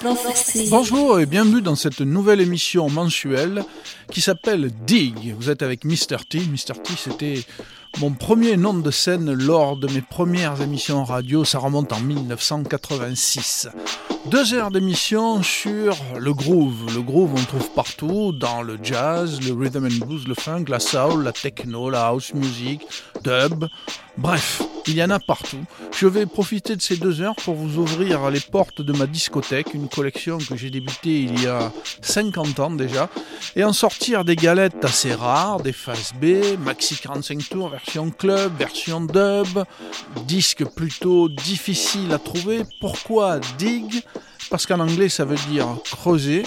Prophecy. Bonjour et bienvenue dans cette nouvelle émission mensuelle qui s'appelle Dig. Vous êtes avec Mr. T. Mr. T, c'était mon premier nom de scène lors de mes premières émissions radio. Ça remonte en 1986. Deux heures d'émission sur le groove. Le groove, on trouve partout, dans le jazz, le rhythm and blues, le funk, la soul, la techno, la house music, dub. Bref, il y en a partout. Je vais profiter de ces deux heures pour vous ouvrir les portes de ma discothèque, une collection que j'ai débutée il y a 50 ans déjà, et en sortir des galettes assez rares, des phases B, maxi 45 tours, version club, version dub, disques plutôt difficiles à trouver. Pourquoi dig? Parce qu'en anglais ça veut dire creuser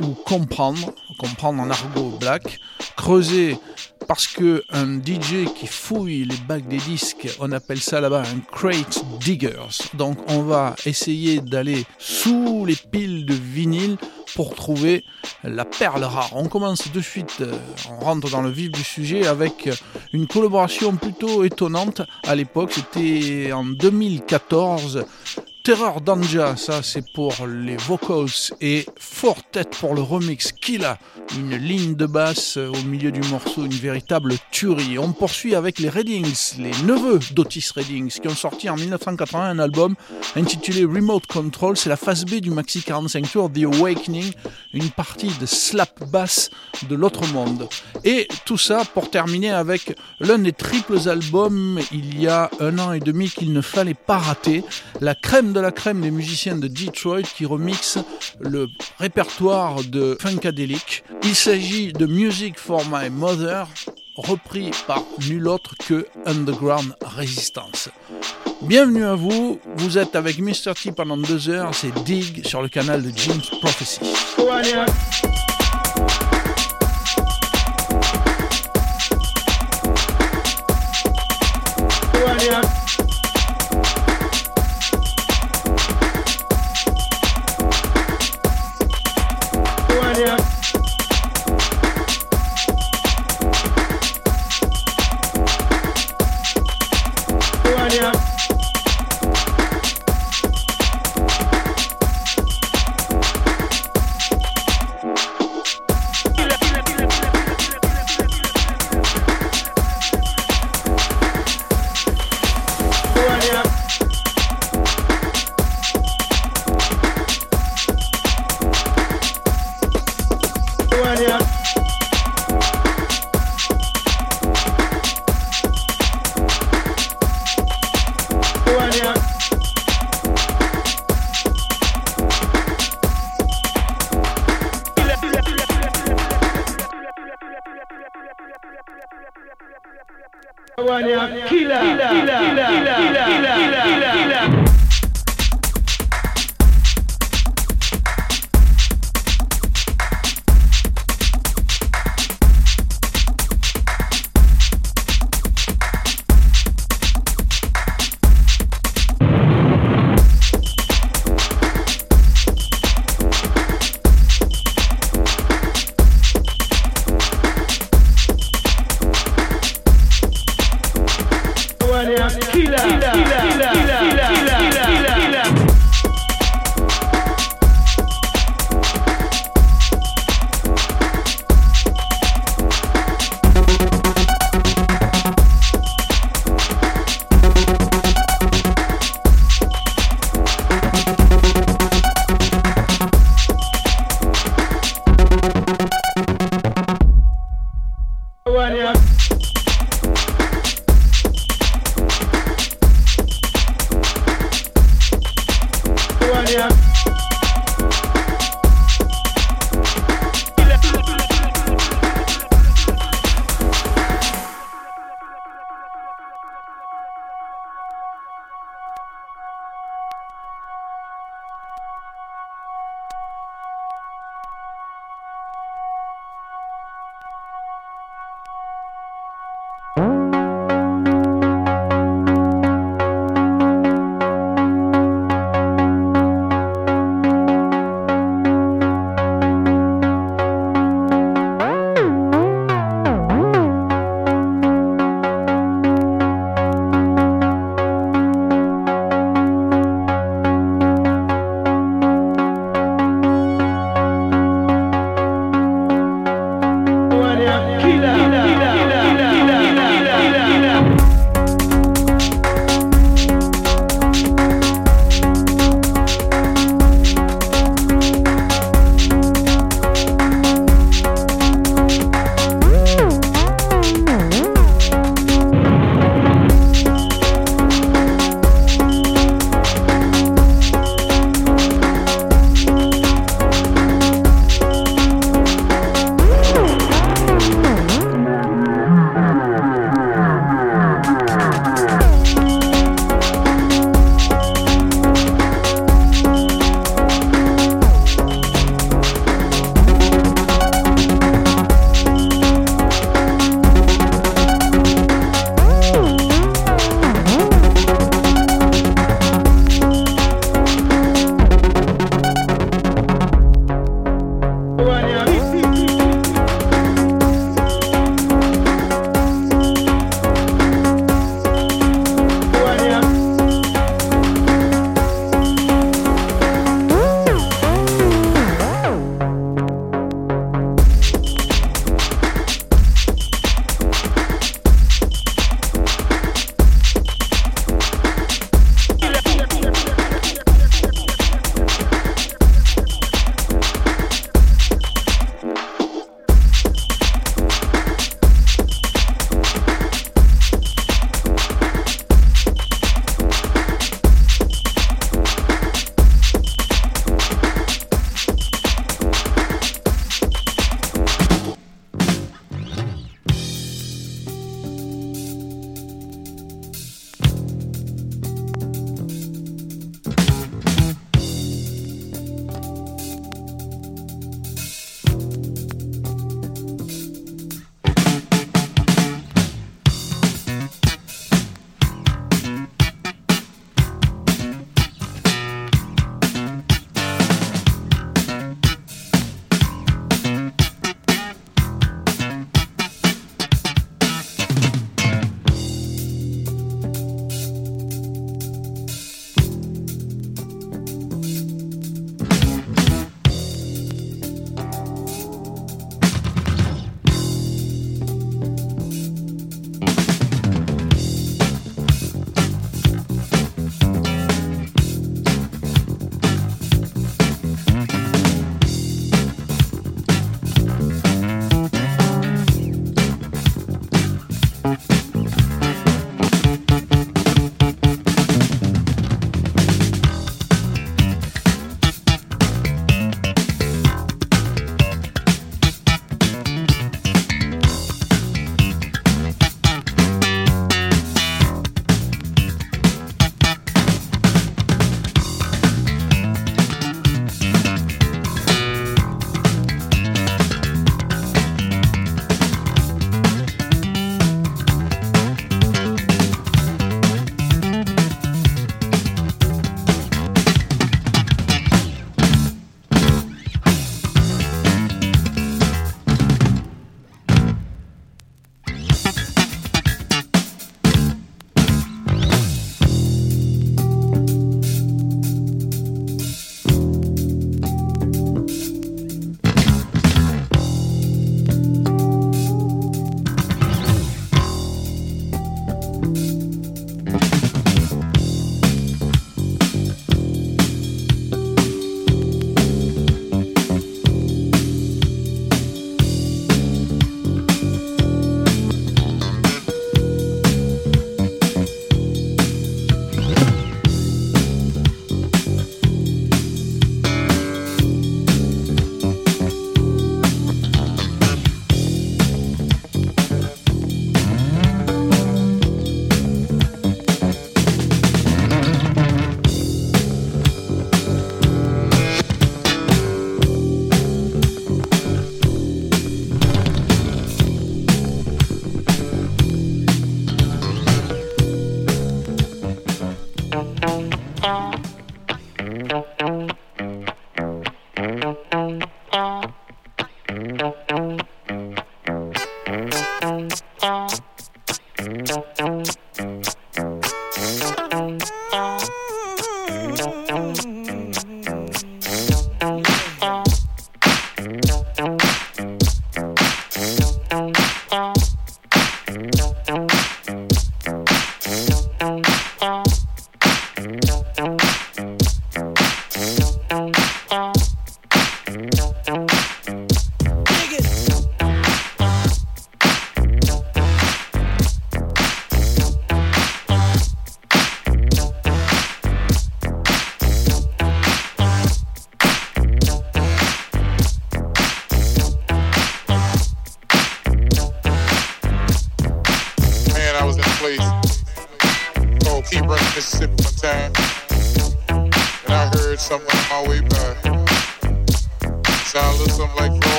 ou comprendre, comprendre en argot black, creuser parce que un DJ qui fouille les bacs des disques, on appelle ça là-bas un crate diggers. Donc on va essayer d'aller sous les piles de vinyle pour trouver la perle rare. On commence de suite, euh, on rentre dans le vif du sujet avec une collaboration plutôt étonnante à l'époque, c'était en 2014 Terror Danja, ça c'est pour les vocals et Fortet pour le remix Killa, une ligne de basse au milieu du morceau, une véritable tuerie. On poursuit avec les Reddings, les neveux d'Otis Reddings, qui ont sorti en 1980 un album intitulé Remote Control. C'est la phase B du maxi 45 tours The Awakening, une partie de slap bass de l'autre monde. Et tout ça pour terminer avec l'un des triples albums il y a un an et demi qu'il ne fallait pas rater, la crème de la crème des musiciens de Detroit qui remixent le répertoire de Funkadelic. Il s'agit de Music for My Mother, repris par nul autre que Underground Resistance. Bienvenue à vous, vous êtes avec Mr. T pendant deux heures, c'est Dig sur le canal de Jim's Prophecy.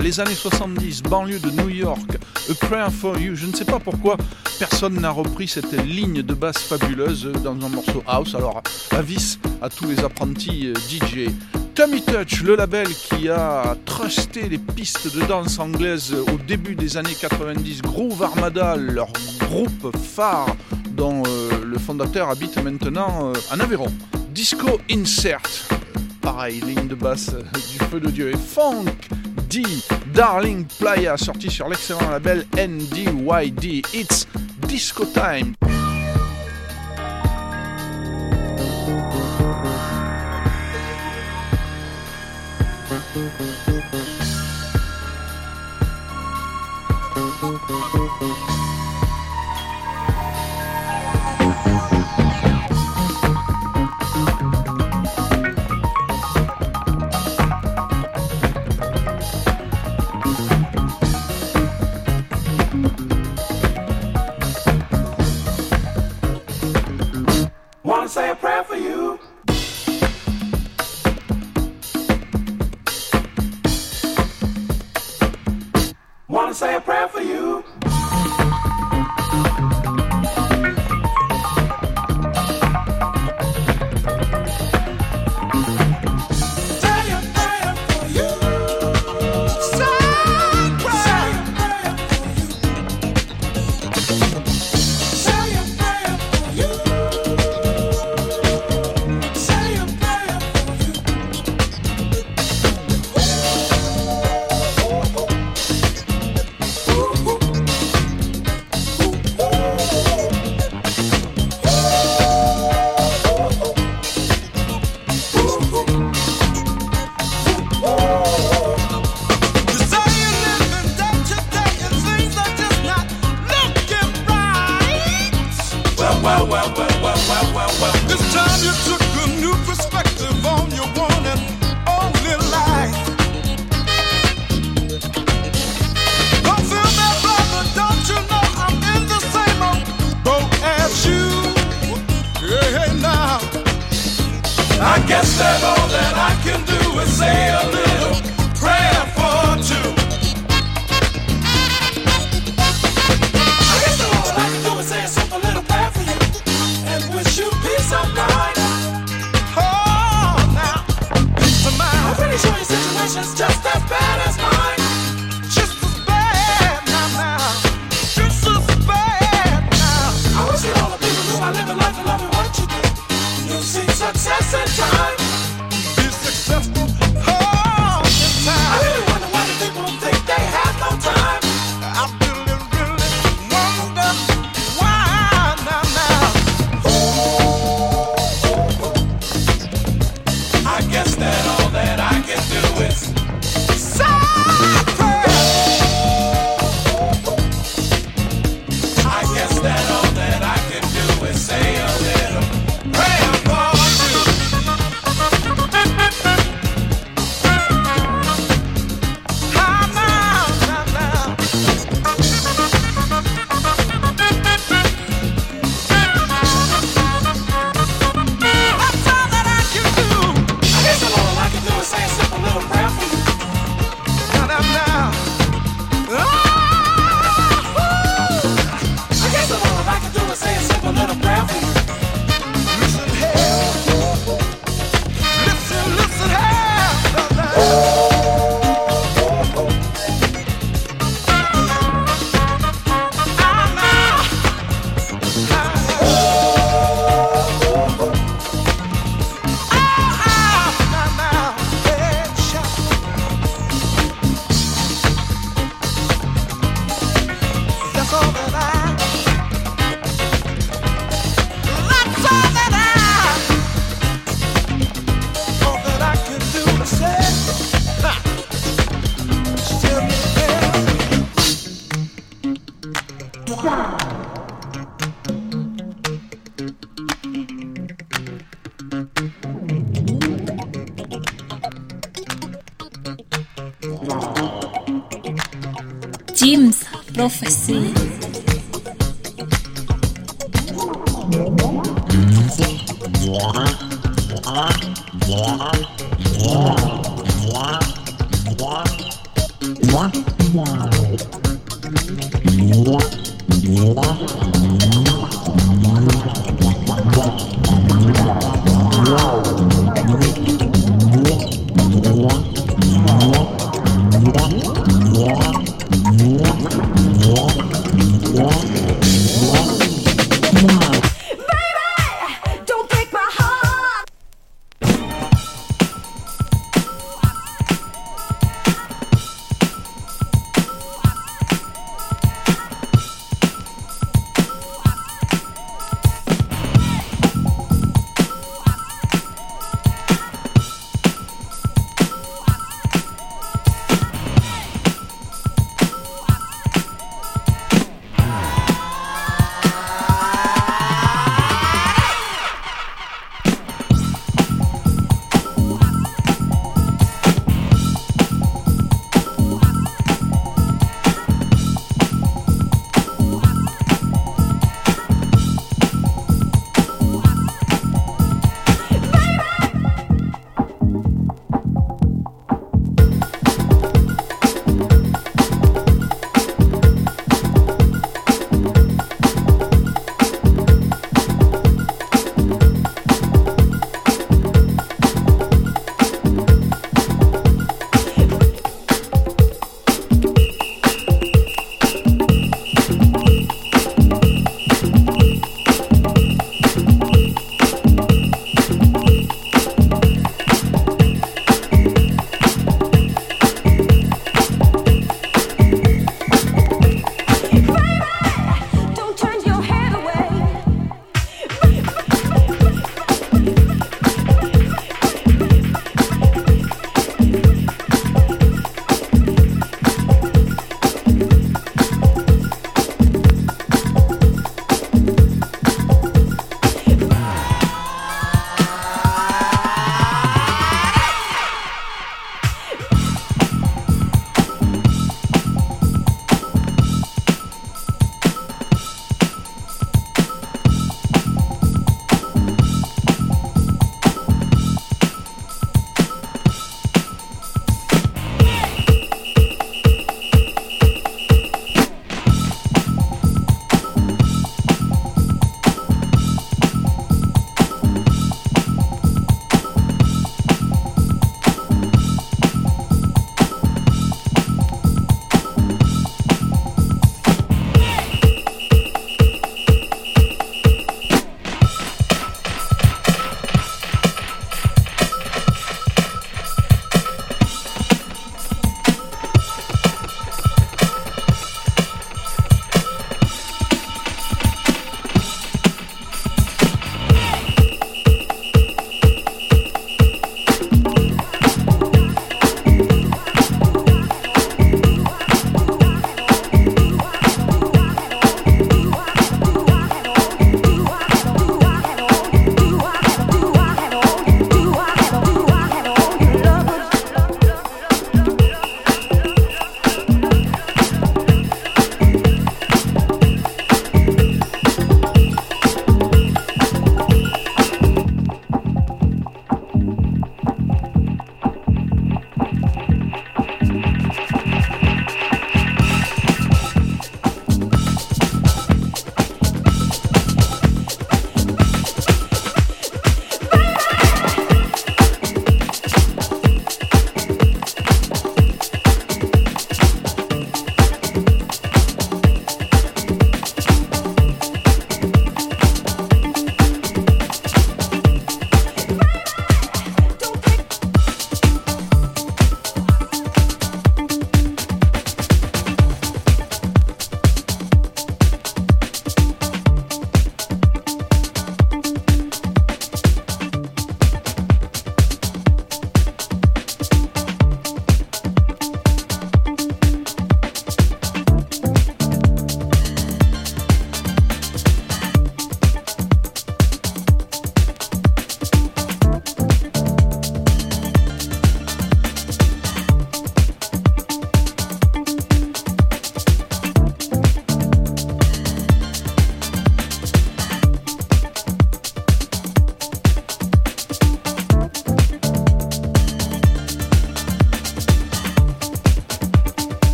Les années 70, banlieue de New York, A Prayer for You. Je ne sais pas pourquoi personne n'a repris cette ligne de basse fabuleuse dans un morceau house. Alors, avis à tous les apprentis euh, DJ. Tommy Touch, le label qui a trusté les pistes de danse anglaise au début des années 90, Groove Armada, leur groupe phare dont euh, le fondateur habite maintenant à en Disco Insert, pareil, ligne de basse du feu de Dieu et funk Darling Playa, sorti sur l'excellent label NDYD. It's Disco Time.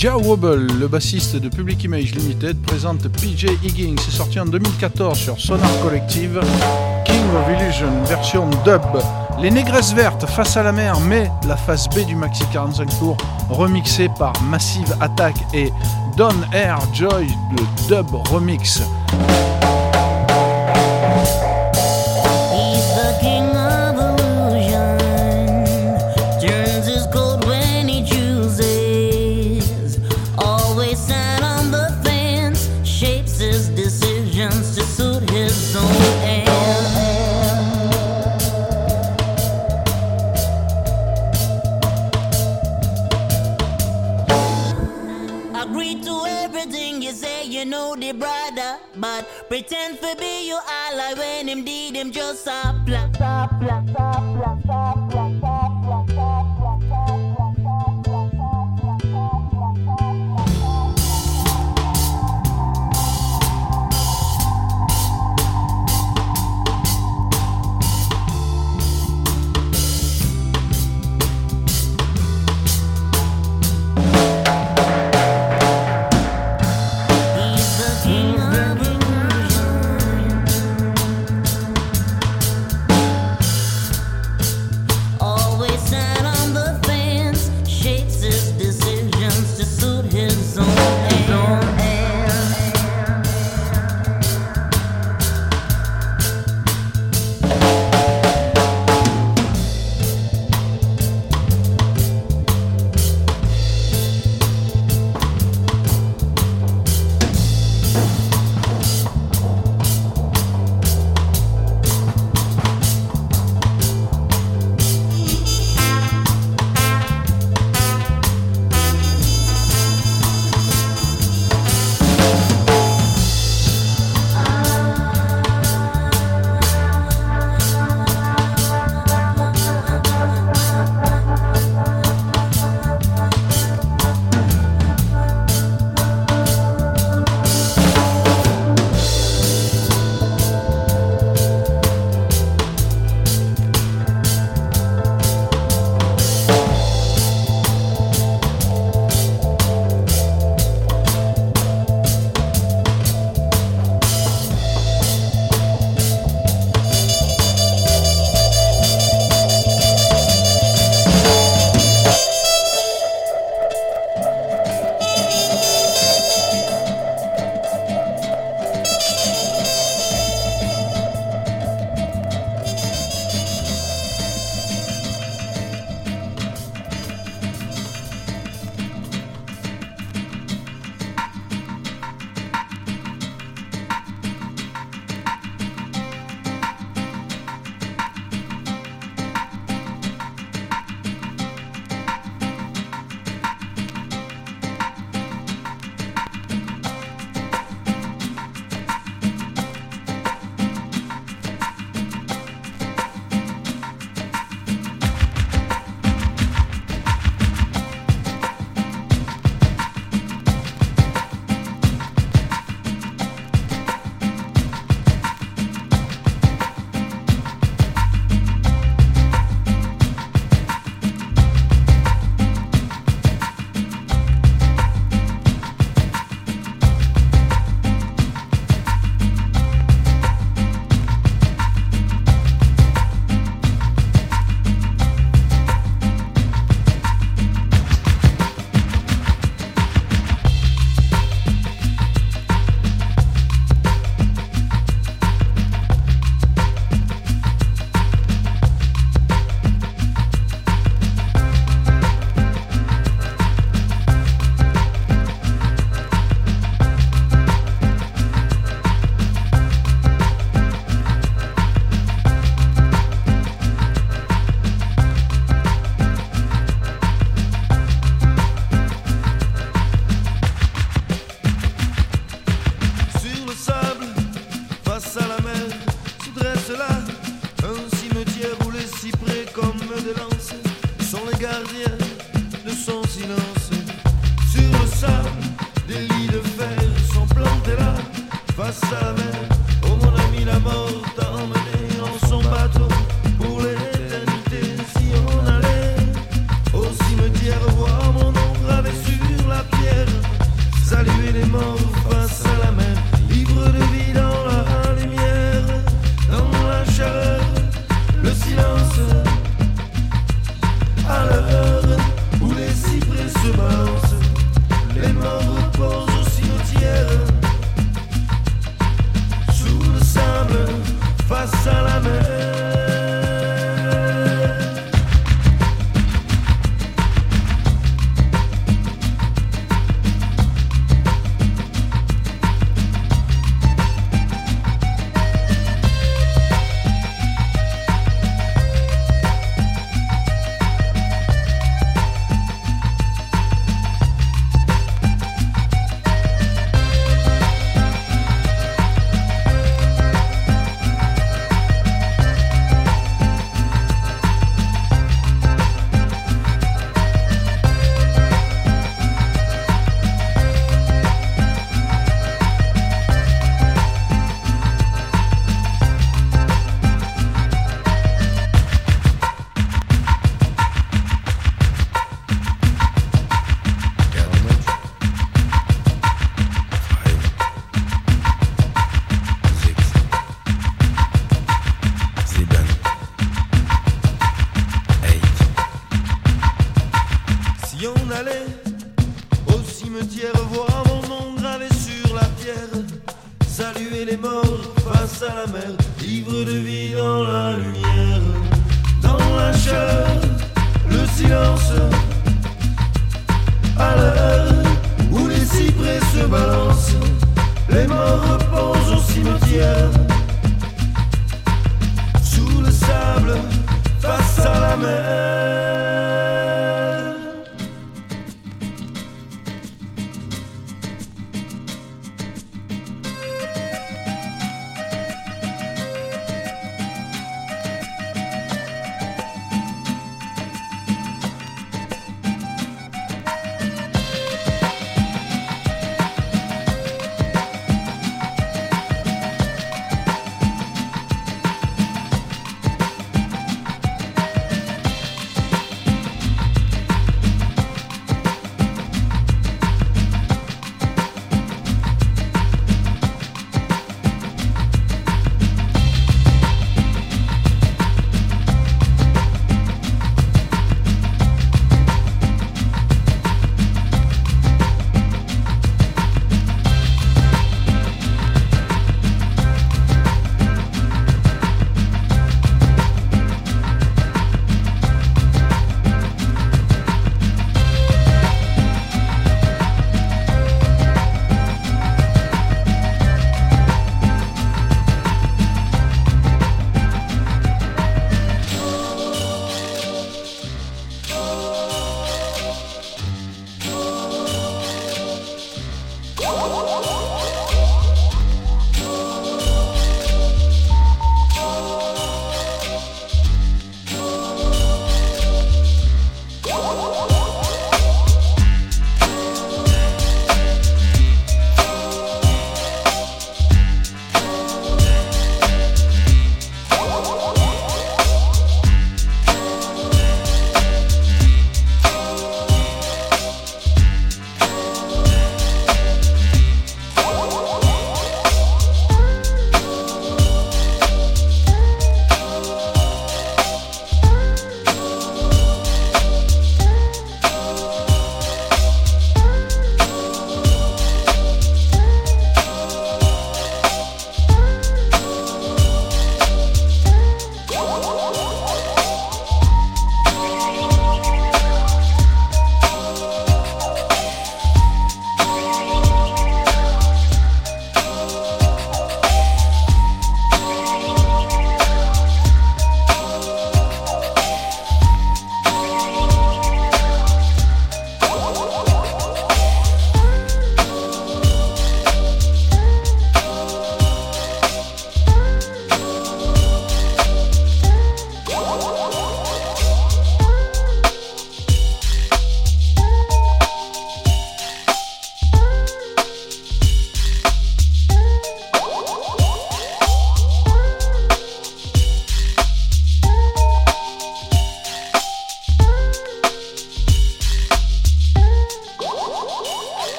Ja Wobble, le bassiste de Public Image Limited, présente PJ Higgins. C'est sorti en 2014 sur Sonar Collective. King of Illusion, version dub. Les Négresses Vertes face à la mer, mais la face B du Maxi 45 tours, remixée par Massive Attack et Don Air Joy, le dub remix.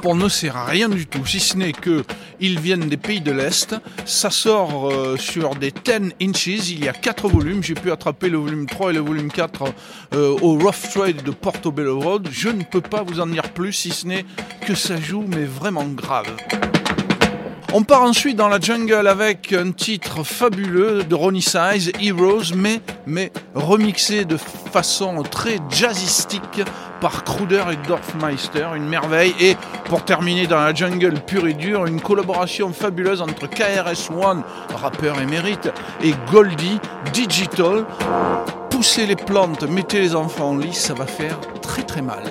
De ce groupe, on ne sait rien du tout, si ce n'est que ils viennent des pays de l'Est. Ça sort euh, sur des 10 inches. Il y a 4 volumes. J'ai pu attraper le volume 3 et le volume 4 euh, au Rough Trade de Portobello Road. Je ne peux pas vous en dire plus, si ce n'est que ça joue, mais vraiment grave. On part ensuite dans la jungle avec un titre fabuleux de Ronnie Size, Heroes, mais, remixé de façon très jazzistique par Kruder et Dorfmeister, une merveille. Et pour terminer dans la jungle pure et dure, une collaboration fabuleuse entre KRS-One, rappeur émérite, et Goldie, Digital. Poussez les plantes, mettez les enfants en lit, ça va faire très très mal.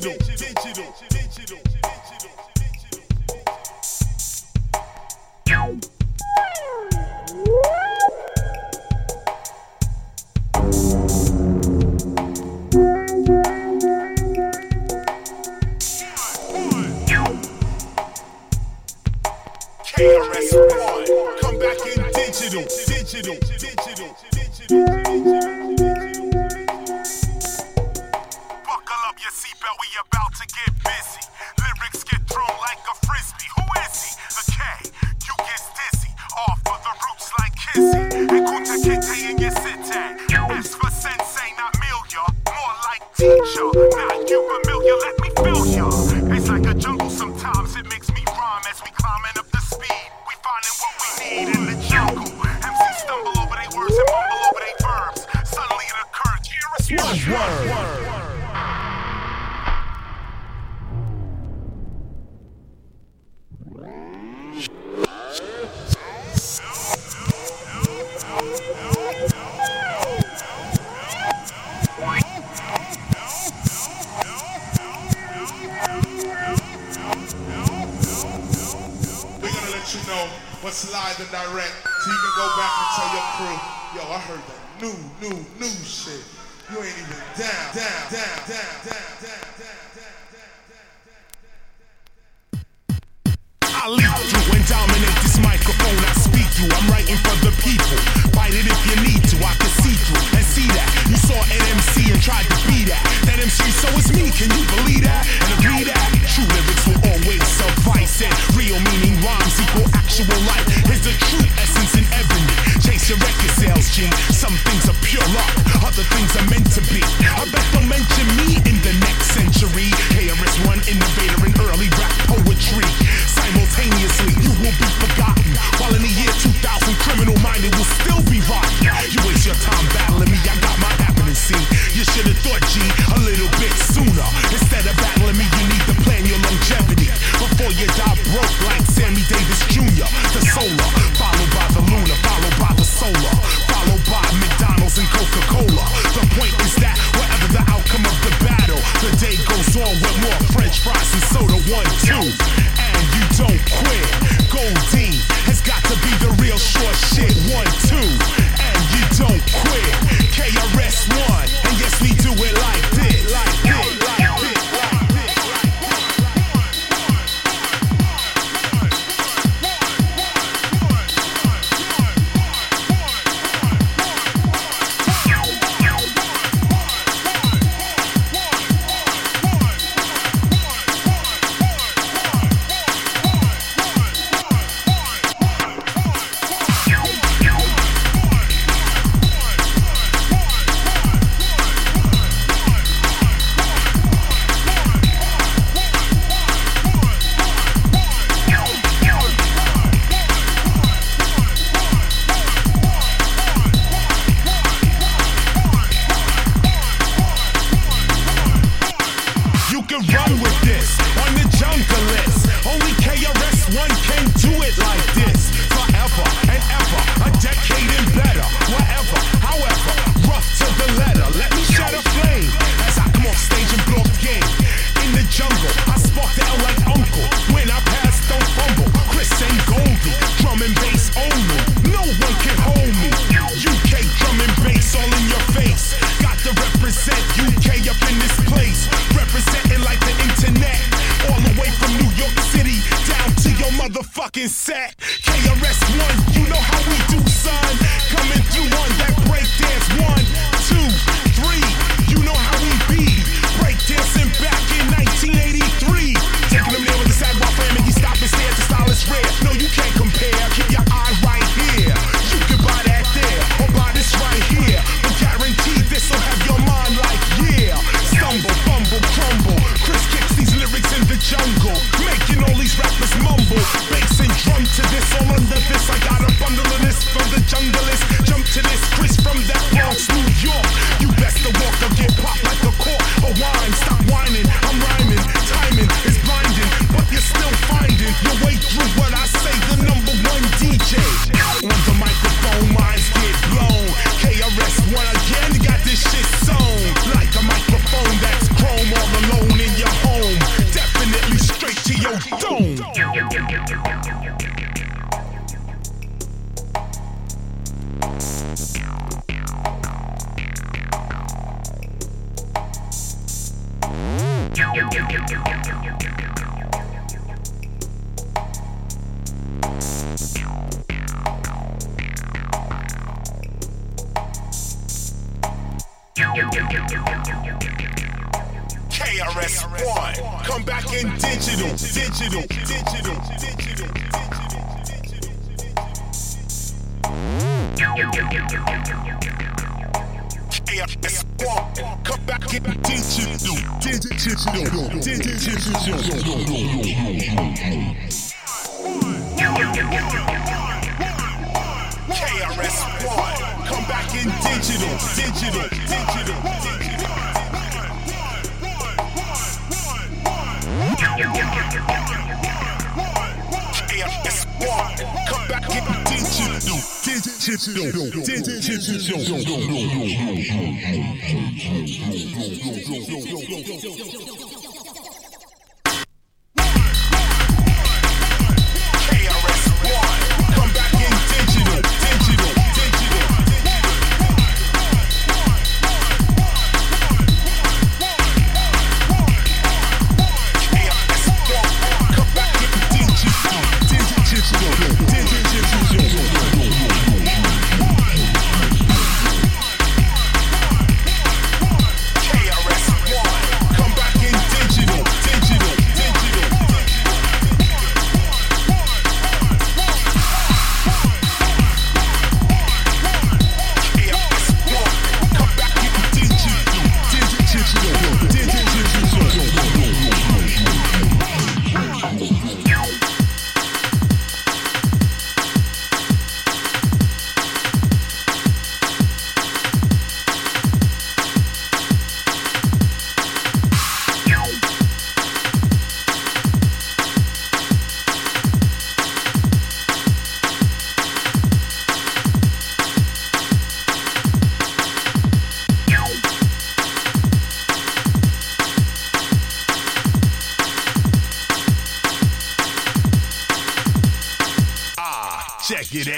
Digital,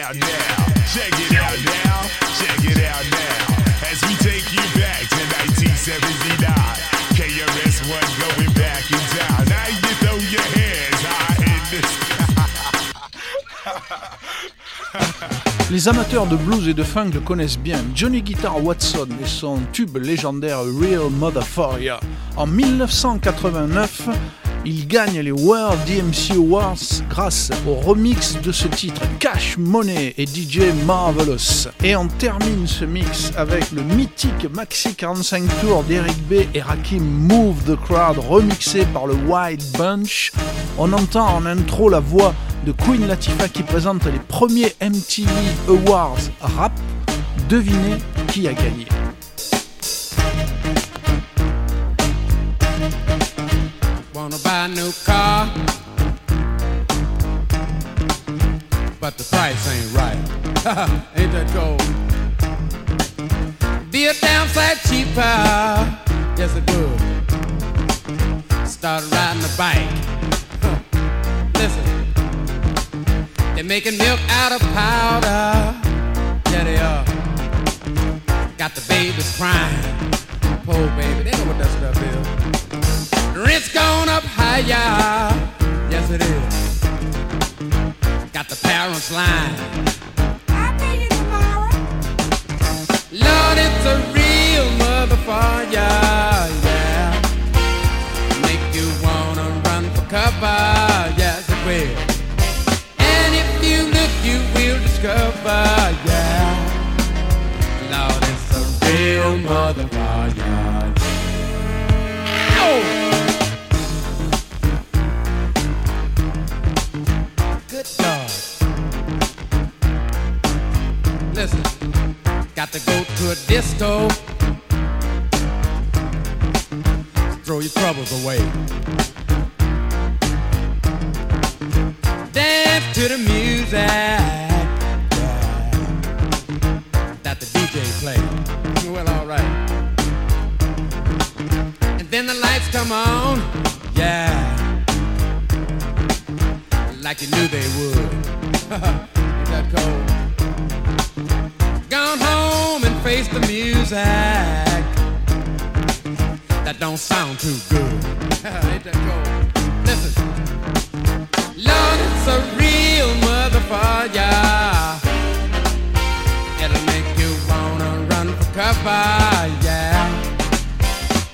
out now. Check it out now. Check it out now. As we take you back to 1979. KRS-One going back in town. Now you throw your hands high in the Les amateurs de blues et de funk le connaissent bien. Johnny Guitar Watson et son tube légendaire Real Motherfucker. En 1989, il gagne les World DMC Awards grâce au remix de ce titre Cash Money et DJ Marvelous. Et on termine ce mix avec le mythique Maxi 45 Tour d'Eric B et Rakim Move the Crowd remixé par le Wild Bunch. On entend en intro la voix de Queen Latifah qui présente les premiers MTV Awards rap. Devinez qui a gagné. Wanna buy a new car, but the price ain't right. ain't that cold? Be a damn sight cheaper, yes it would. Start riding a bike. Listen, they're making milk out of powder. Yeah, they are. Got the babies crying. Poor baby, they know what that stuff is. Gone up higher. Yes, it is. Got the parents lying. I'll pay you tomorrow. Lord, it's a real motherfucker. Yeah. Make you wanna run for cover. Yes, it will. And if you look, you will discover. Yeah. Lord, it's a real motherfucker. Got to go to a disco. Throw your troubles away. Dance to the music that the DJ plays. Well, alright. And then the lights come on. Yeah. Like you knew they would. Is that cold? round home and face the music. That don't sound too good. Listen. Lord, it's a real motherfucker. It'll make you wanna run for cover, yeah.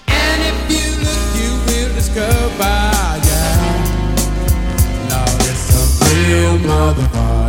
And if you look, you will discover, yeah. Lord, it's a real motherfucker.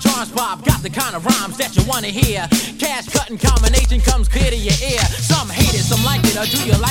John's Bob got the kind of rhymes that you wanna hear. Cash cutting combination comes clear to your ear. Some hate it, some like it, or do you like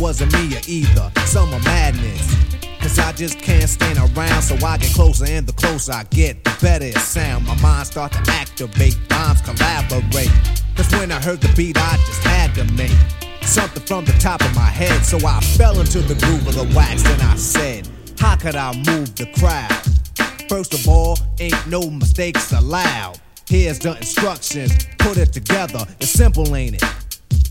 Wasn't me or either, summer madness. Cause I just can't stand around, so I get closer, and the closer I get, the better it sound. My mind start to activate, rhymes collaborate. Cause when I heard the beat, I just had to make something from the top of my head. So I fell into the groove of the wax, and I said, How could I move the crowd? First of all, ain't no mistakes allowed. Here's the instructions, put it together. It's simple, ain't it?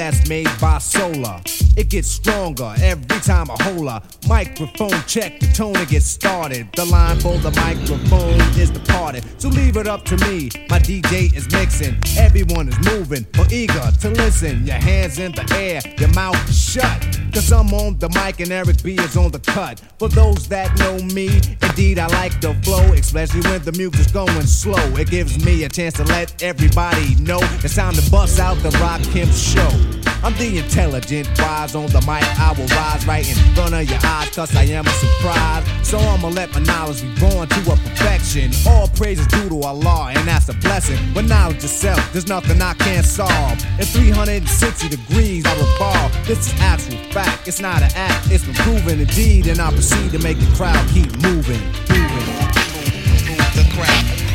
That's made by solar. It gets stronger every time I hold a microphone check. The tone to get started. The line for the microphone is departed. So leave it up to me. My DJ is mixing. Everyone is moving or eager to listen. Your hands in the air, your mouth shut. Cause I'm on the mic and Eric B is on the cut. For those that know me, indeed I like the flow, especially when the music's going slow. It gives me a chance to let everybody know it's time to bust out the Rock Kim show. I'm the intelligent wise on the mic. I will rise right in front of your eyes, cause I am a surprise. So I'ma let my knowledge be born to a perfection. All praise is due to Allah, and that's a blessing. But knowledge itself, there's nothing I can't solve. In 360 degrees, I revolve. This is actual fact, it's not an act, it's been proven indeed. And I proceed to make the crowd keep moving. Moving. Move the crowd.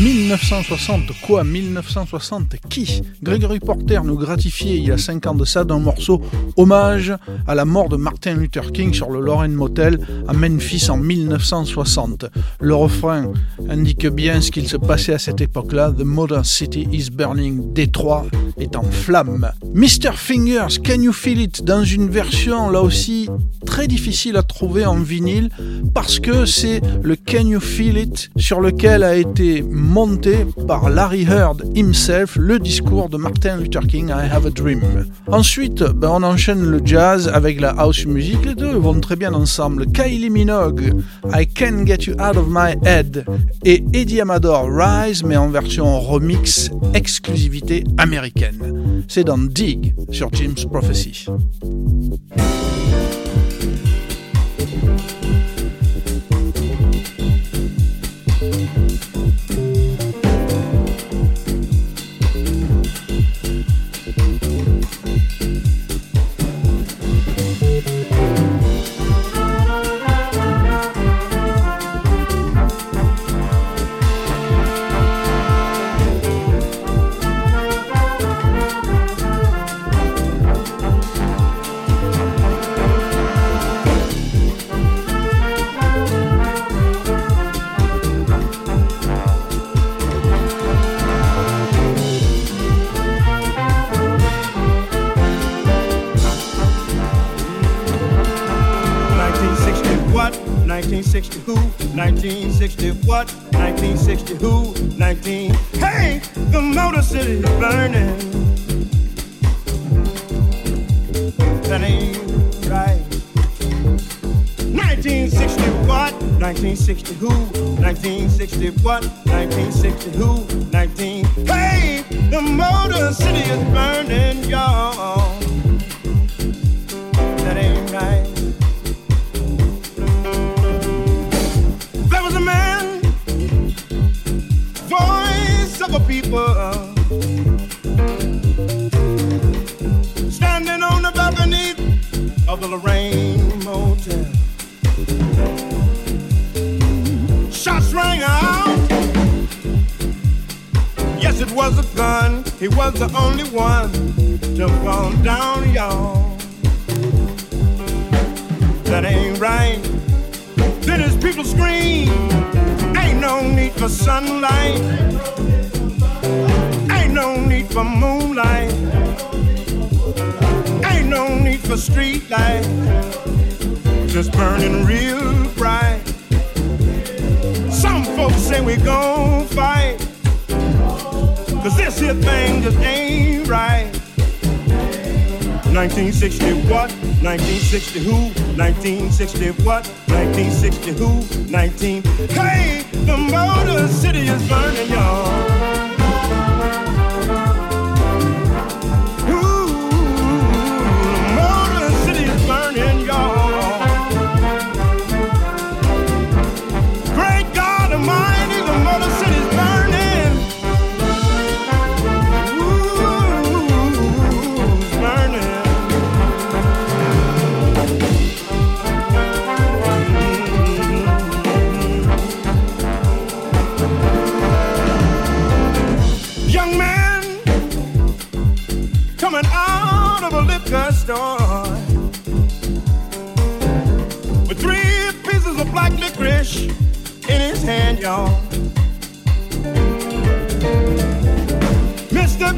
1960, quoi 1960 Qui Gregory Porter nous gratifiait il y a 5 ans de ça d'un morceau hommage à la mort de Martin Luther King sur le Lorraine Motel à Memphis en 1960. Le refrain indique bien ce qu'il se passait à cette époque-là. The Modern City is burning. Détroit est en flammes. Mr. Fingers, Can You Feel It? Dans une version là aussi très difficile à trouver en vinyle parce que c'est le Can You Feel It sur lequel a été monté par Larry Heard himself le discours de Martin Luther King I Have a Dream. Ensuite, ben, on enchaîne le jazz avec la house music, les deux vont très bien ensemble. Kylie Minogue, I Can't Get You Out of My Head et Eddie Amador Rise mais en version remix exclusivité américaine. C'est dans Dig sur Jim's Prophecy. 1960 who? 1960 what? 1960 who? 19. Hey, the Motor City is burning. That ain't right. 1960 what? 1960 who? 1960 what? 1960 who? 19. Hey, the Motor City is burning, y'all. People, standing on the balcony of the Lorraine Motel. Shots rang out. Yes, it was a gun. He was the only one to fall down, y'all. That ain't right. Then his people scream. Ain't no need for sunlight. For moonlight. Ain't no need for street light. Just burning real bright. Some folks say we gon' fight. Cause this here thing just ain't right. 1960 what? 1960 who? 1960 what? 1960 who? 19. Hey, the Motor City is burning, y'all.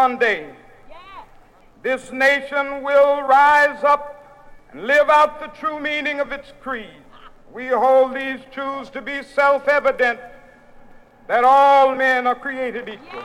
One day this nation will rise up and live out the true meaning of its creed. We hold these truths to be self evident that all men are created equal.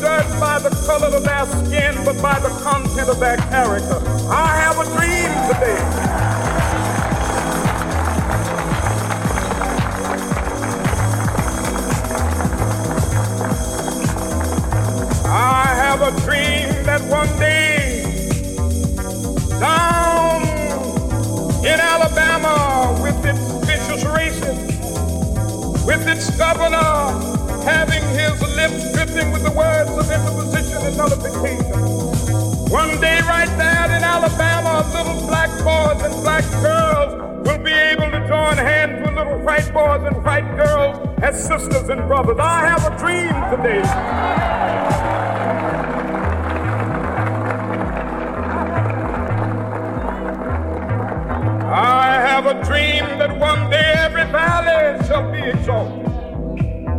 Judged by the color of their skin, but by the content of their character. I have a dream today. I have a dream that one day down in Alabama with its vicious races, with its governor having his lips dripping with the words of interposition and nullification. One day right there in Alabama, little black boys and black girls will be able to join hands with little white boys and white girls as sisters and brothers. I have a dream today. I have a dream that one day every valley shall be exalted.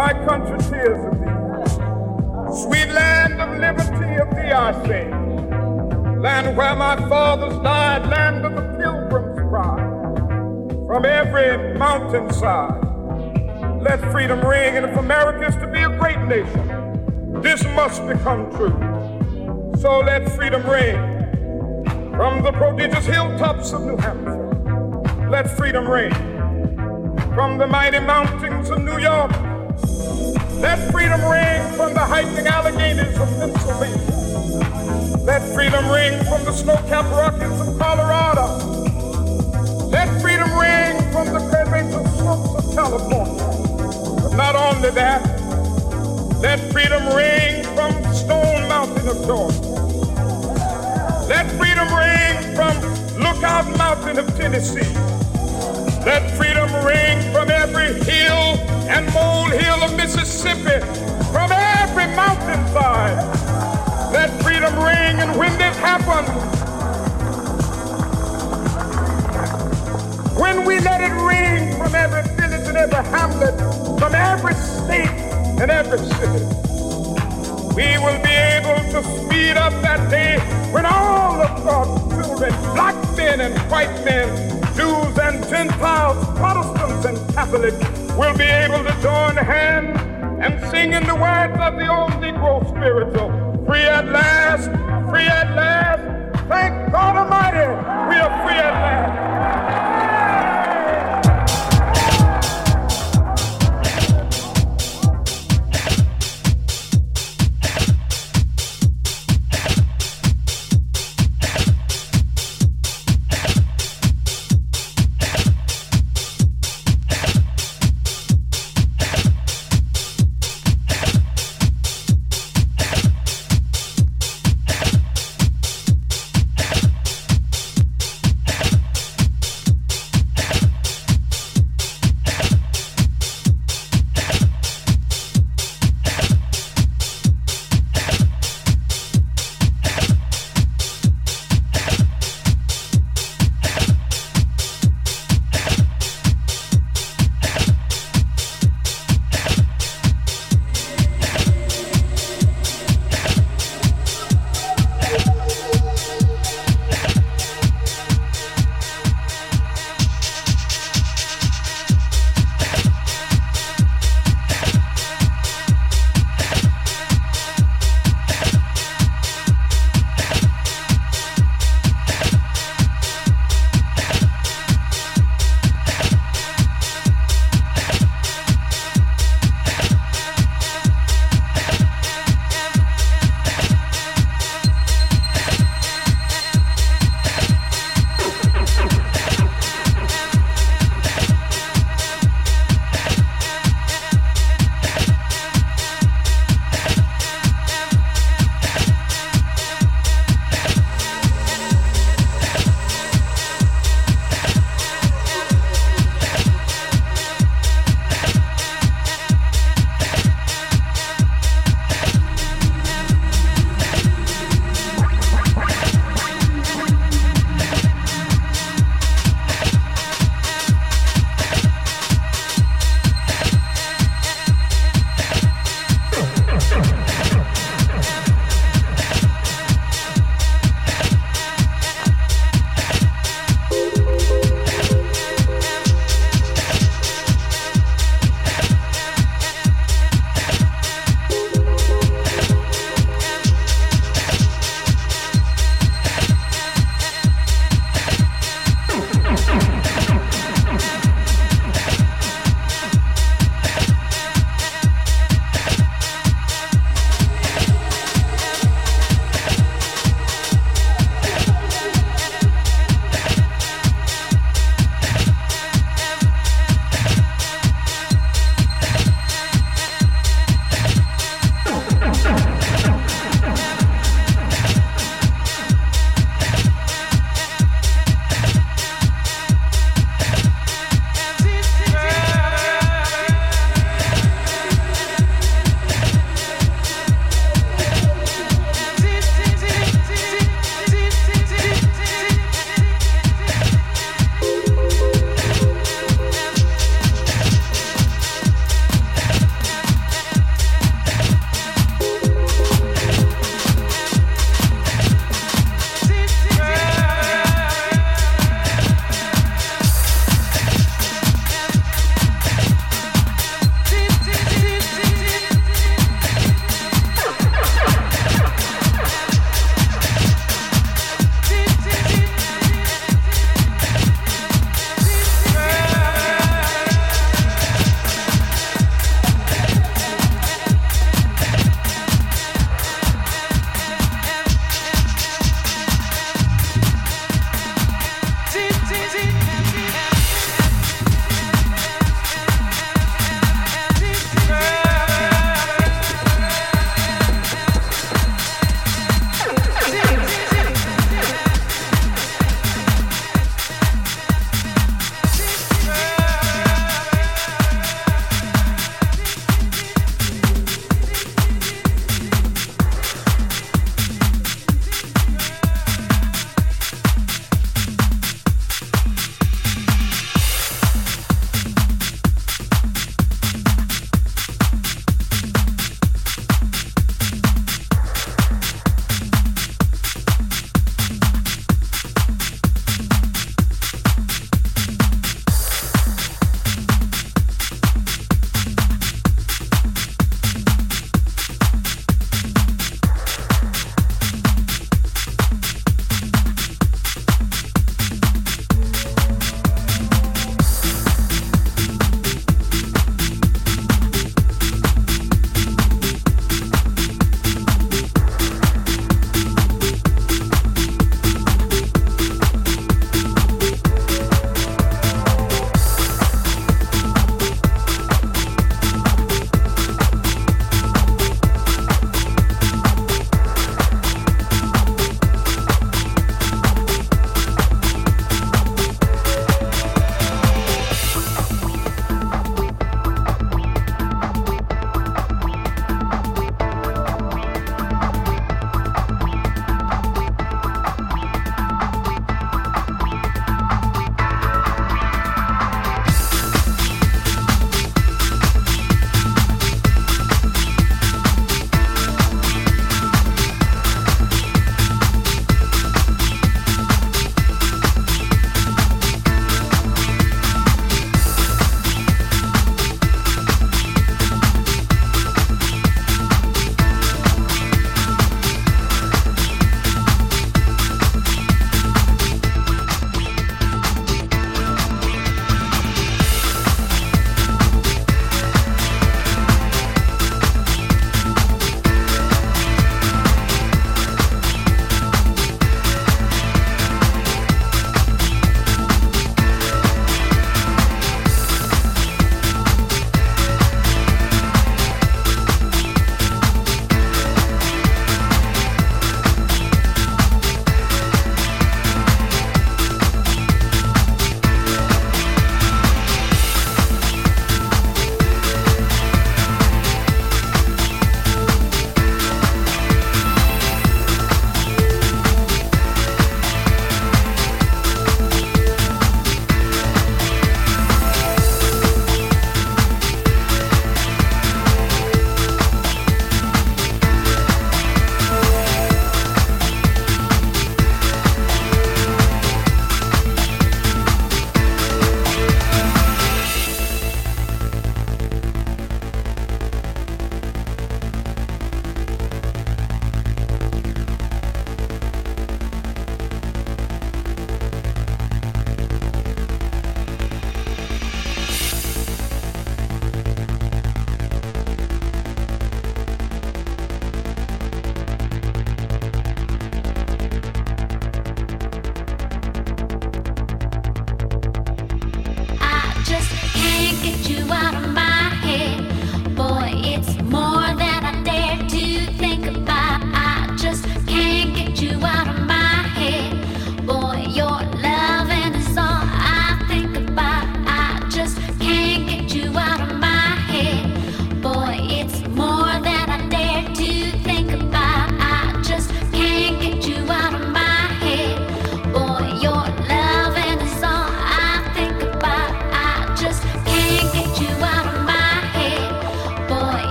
My country tears of thee. Sweet land of liberty of thee I sing land where my fathers died, land of the pilgrim's pride. From every mountainside, let freedom ring. And if America is to be a great nation, this must become true. So let freedom ring. From the prodigious hilltops of New Hampshire, let freedom ring. From the mighty mountains of New York, let freedom ring from the hiking Alleghenies of Pennsylvania. Let freedom ring from the snow-capped Rockies of Colorado. Let freedom ring from the Caribbean slopes of California. But not only that, let freedom ring from Stone Mountain of Georgia. Let freedom ring from Lookout Mountain of Tennessee. Let freedom ring from every hill and molehill of Mississippi, from every mountainside. Let freedom ring, and when this happens, when we let it ring from every village and every hamlet, from every state and every city, we will be able to speed up that day when all of God's children, black men and white men, Jews and Gentiles, Protestants and Catholics, will be able to join hands and sing in the words of the old Negro spiritual free at last, free at last. Thank God Almighty, we are free at last.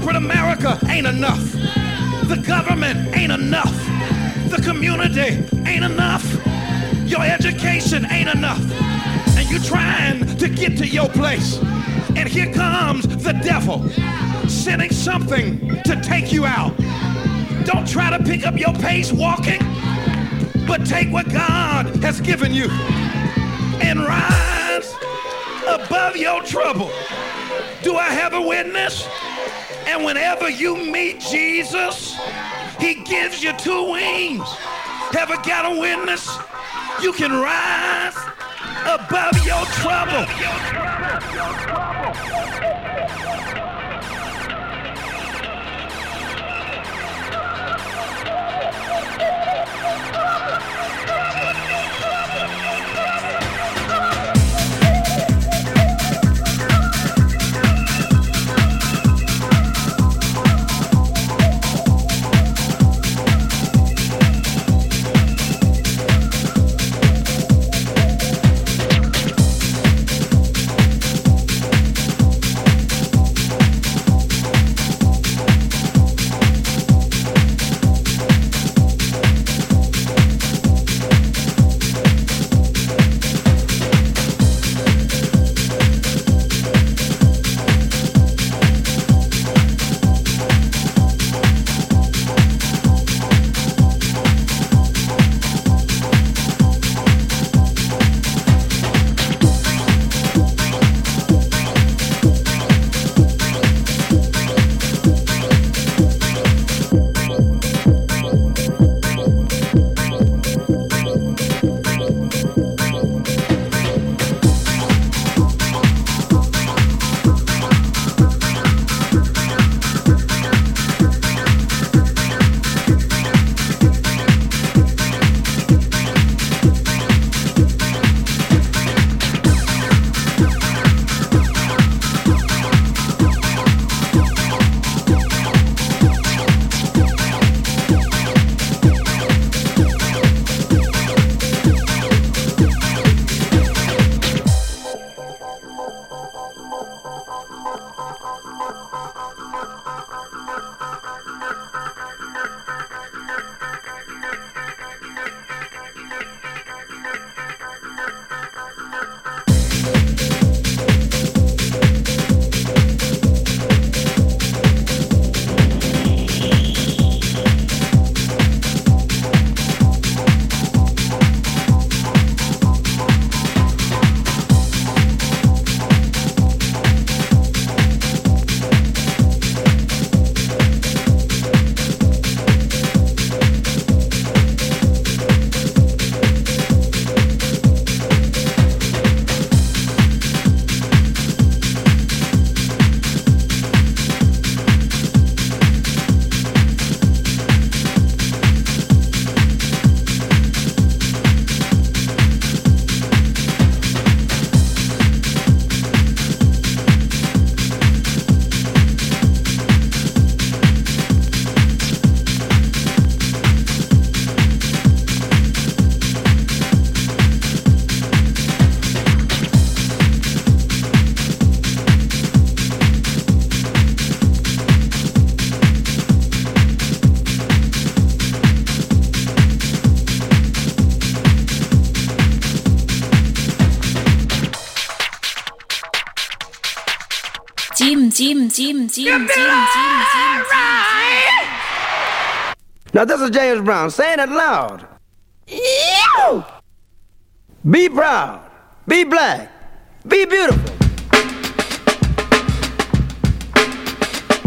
Corporate America ain't enough. The government ain't enough. The community ain't enough. Your education ain't enough. And you're trying to get to your place. And here comes the devil sending something to take you out. Don't try to pick up your pace walking, but take what God has given you and rise above your trouble. Do I have a witness? And whenever you meet Jesus, he gives you two wings. Ever got a witness? You can rise above your trouble. Jim, Now this is James Brown saying it loud. Be proud. Be black. Be beautiful.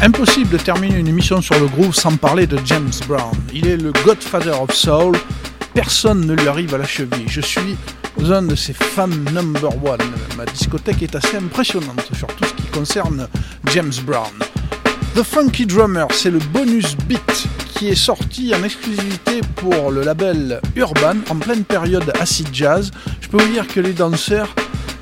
Impossible de terminer une émission sur le groove sans parler de James Brown. Il est le Godfather of Soul. Personne ne lui arrive à la cheville. Je suis un de ses fans number one. Ma discothèque est assez impressionnante sur tout ce qui concerne James Brown. The Funky Drummer, c'est le bonus beat est sorti en exclusivité pour le label Urban en pleine période acid jazz. Je peux vous dire que les danseurs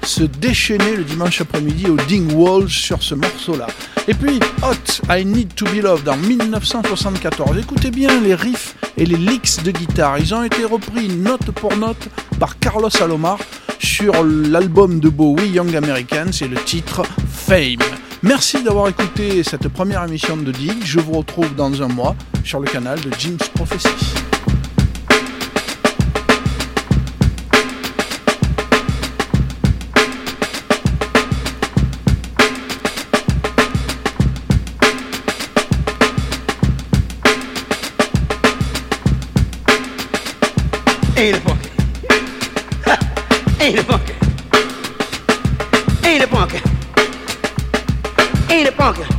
se déchaînaient le dimanche après-midi au Ding Walls sur ce morceau-là. Et puis Hot, I Need to Be Loved en 1974. Écoutez bien les riffs et les licks de guitare. Ils ont été repris note pour note par Carlos Alomar sur l'album de Bowie Young Americans et le titre Fame. Merci d'avoir écouté cette première émission de Dig. Je vous retrouve dans un mois sur le canal de Jim's Prophecy. Ain't it funky? Ain't? Funky?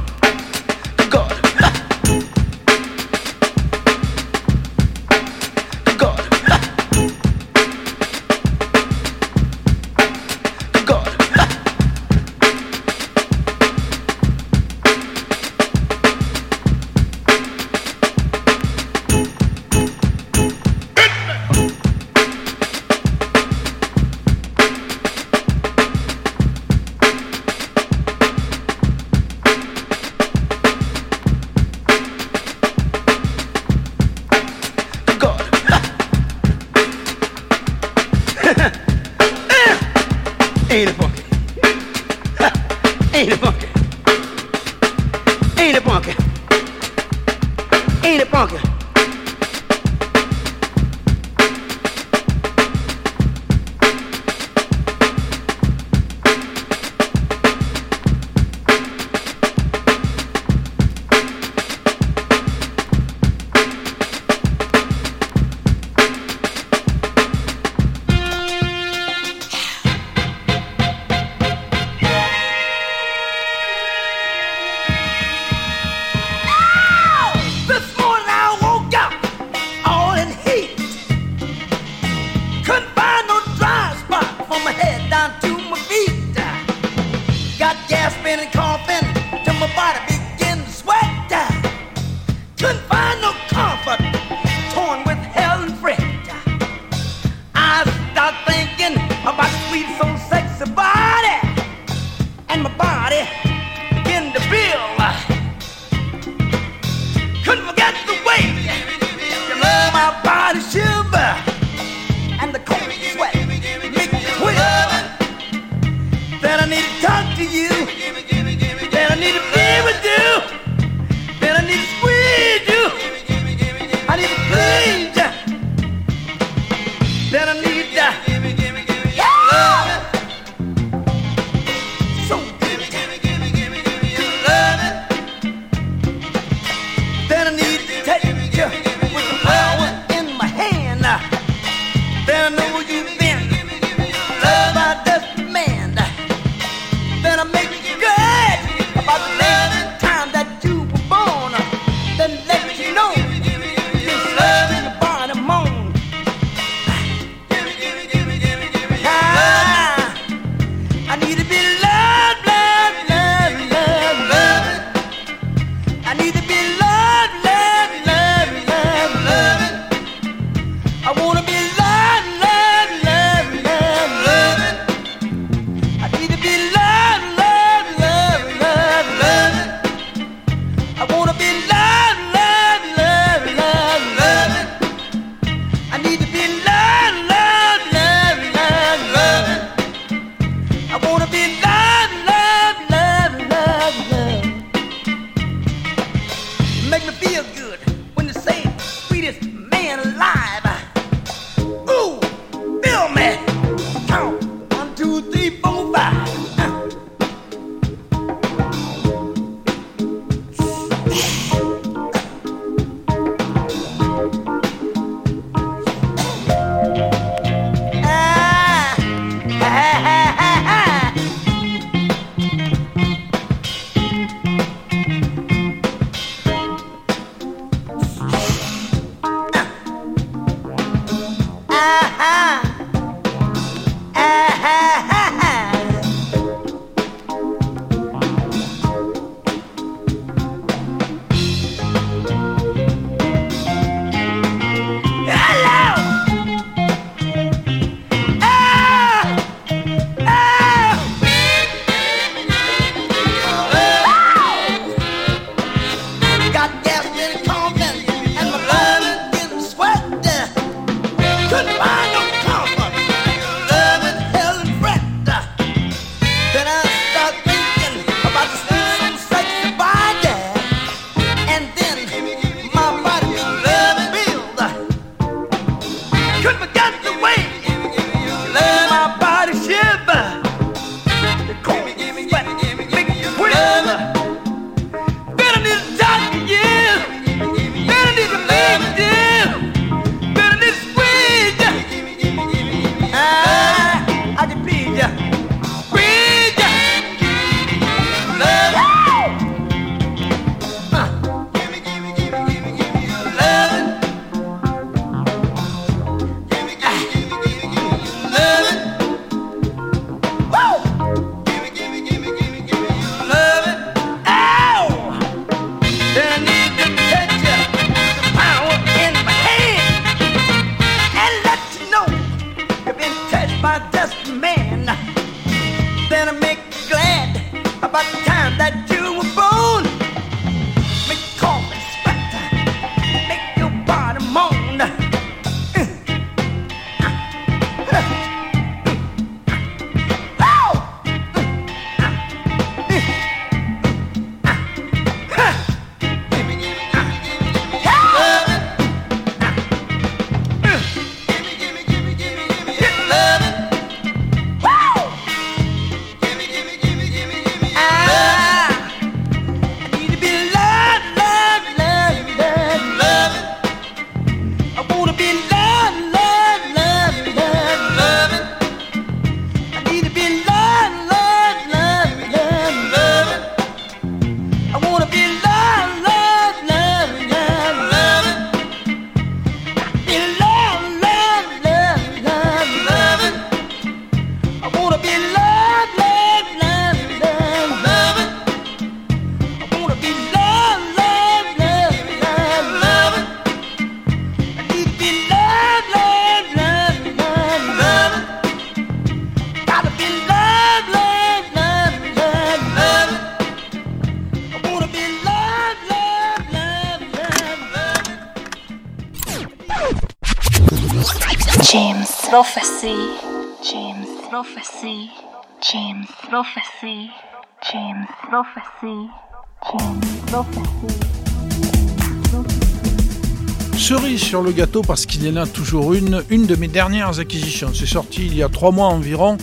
Cerise sur le gâteau parce qu'il y en a toujours une, une de mes dernières acquisitions. C'est sorti il y a trois mois environ.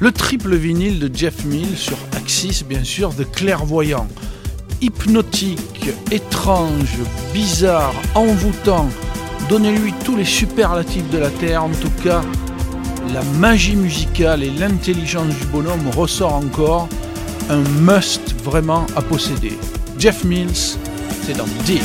Le triple vinyle de Jeff Mills sur Axis, bien sûr, de clairvoyant. Hypnotique, étrange, bizarre, envoûtant. Donnez-lui tous les superlatifs de la Terre. En tout cas, la magie musicale et l'intelligence du bonhomme ressort encore. Un must vraiment à posséder. Jeff Mills, c'est dans Dig.